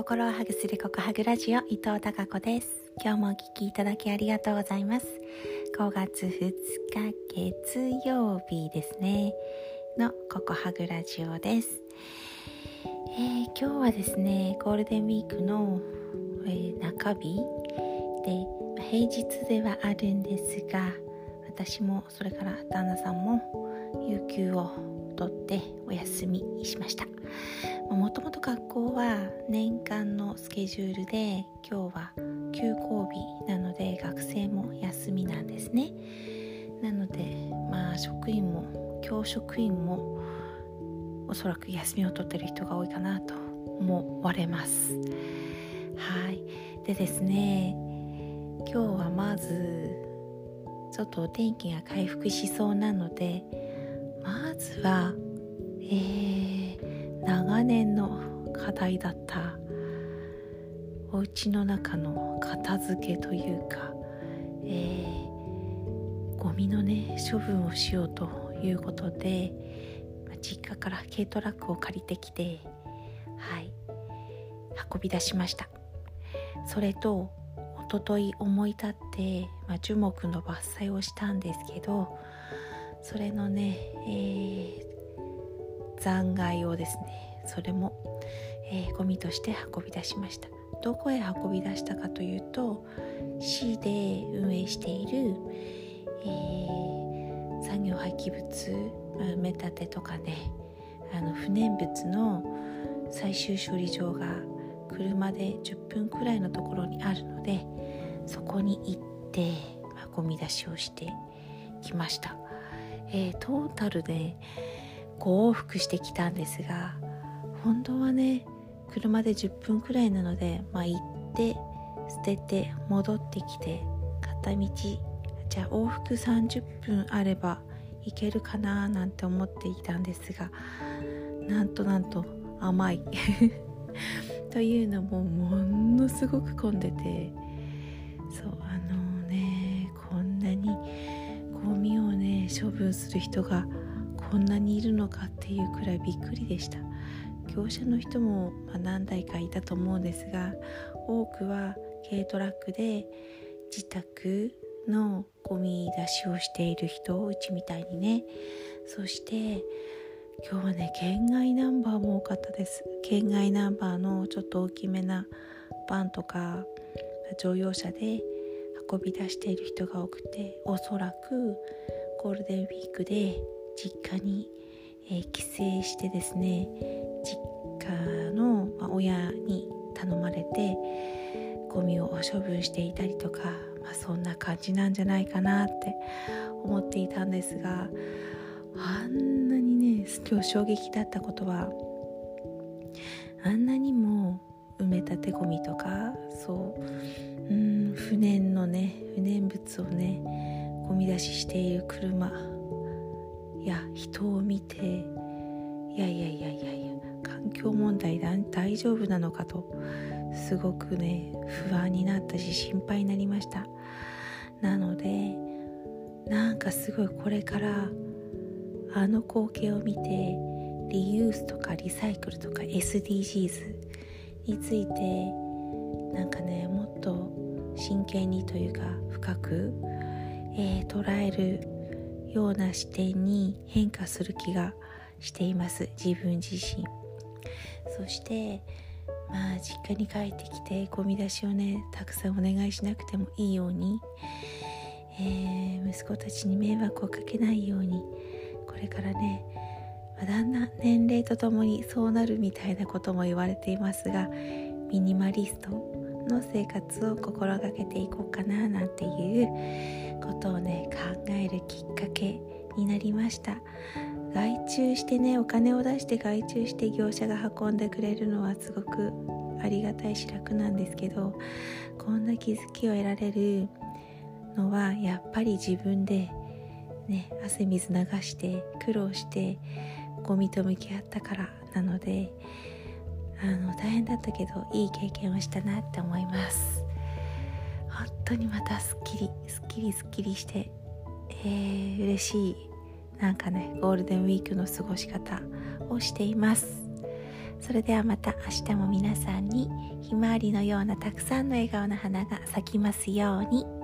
心をハグするココハグラジオ伊藤孝子です。今日もお聞きいただきありがとうございます。5月2日月曜日ですね。のココハグラジオです、えー、今日はですねゴールデンウィークの、えー、中日で平日ではあるんですが私もそれから旦那さんも有給を取ってお休みしました。もともと学校は年間のスケジュールで今日は休校日なので学生も休みなんですね。なのでまあ職員も教職員もおそらく休みを取ってる人が多いかなと思われます。はい。でですね今日はまずちょっとお天気が回復しそうなのでまずはえー、長年の課題だったお家の中の片付けというか、えー、ゴミのね処分をしようということで実家から軽トラックを借りてきてはい運び出しました。それとおととい思い立って、まあ、樹木の伐採をしたんですけどそれのね、えー、残骸をですねそれも、えー、ゴミとして運び出しました。どこへ運び出したかというと市で運営している、えー、産業廃棄物埋め立てとかねあの不燃物の最終処理場が車で10分くらいのところにあるのでそこに行って、まあ、ゴミ出しをしてきました、えー、トータルで5往復してきたんですが本当はね車で10分くらいなのでまあ行って捨てて戻ってきて片道じゃあ往復30分あれば行けるかななんて思っていたんですがなんとなんと甘い。というのもものすごく混んでてそう処分する人がこんなにいるのかっていうくらいびっくりでした。業者の人もま何台かいたと思うんですが多くは軽トラックで自宅のゴミ出しをしている人うちみたいにね。そして今日はね県外ナンバーも多かったです。県外ナンバーのちょっと大きめなバンとか乗用車で運び出している人が多くておそらくゴールデンウィークで実家に、え、帰省してですね実家の、ま、親に頼まれてゴミを処分していたりとか、まあ、そんな感じなんじゃないかなって思っていたんですがあんなにね今日衝撃だったことはあんなにも埋め立てゴミとかそううん不燃のね不燃物をねゴミ出ししている車。や人を見ていやいやいやいやいや環境問題大丈夫なのかとすごくね不安になったし心配になりました。なのでなんかすごいこれからあの光景を見てリユースとかリサイクルとか SDGs についてなんかねもっと真剣にというか深く、えー、捉えるような視点に変化する気がしています。自分自身。そしてまあ実家に帰ってきてゴミ出しをねたくさんお願いしなくてもいいように、えー、息子たちに迷惑をかけないようにこれからね、だんだん年齢とともにそうなるみたいなことも言われていますがミニマリストの生活を心がけていこうかななんていうことをね考えるきっかけになりました。外注してねお金を出して外注して業者が運んでくれるのはすごくありがたいし楽なんですけどこんな気づきを得られるのはやっぱり自分でね汗水流して苦労してゴミと向き合ったからなのであの大変だったけどいい経験をしたなって思います本当にまたすっきりすっきりすっきりしてえー、嬉しいなんかねゴールデンウィークの過ごし方をしていますそれではまた明日も皆さんにひまわりのようなたくさんの笑顔の花が咲きますように。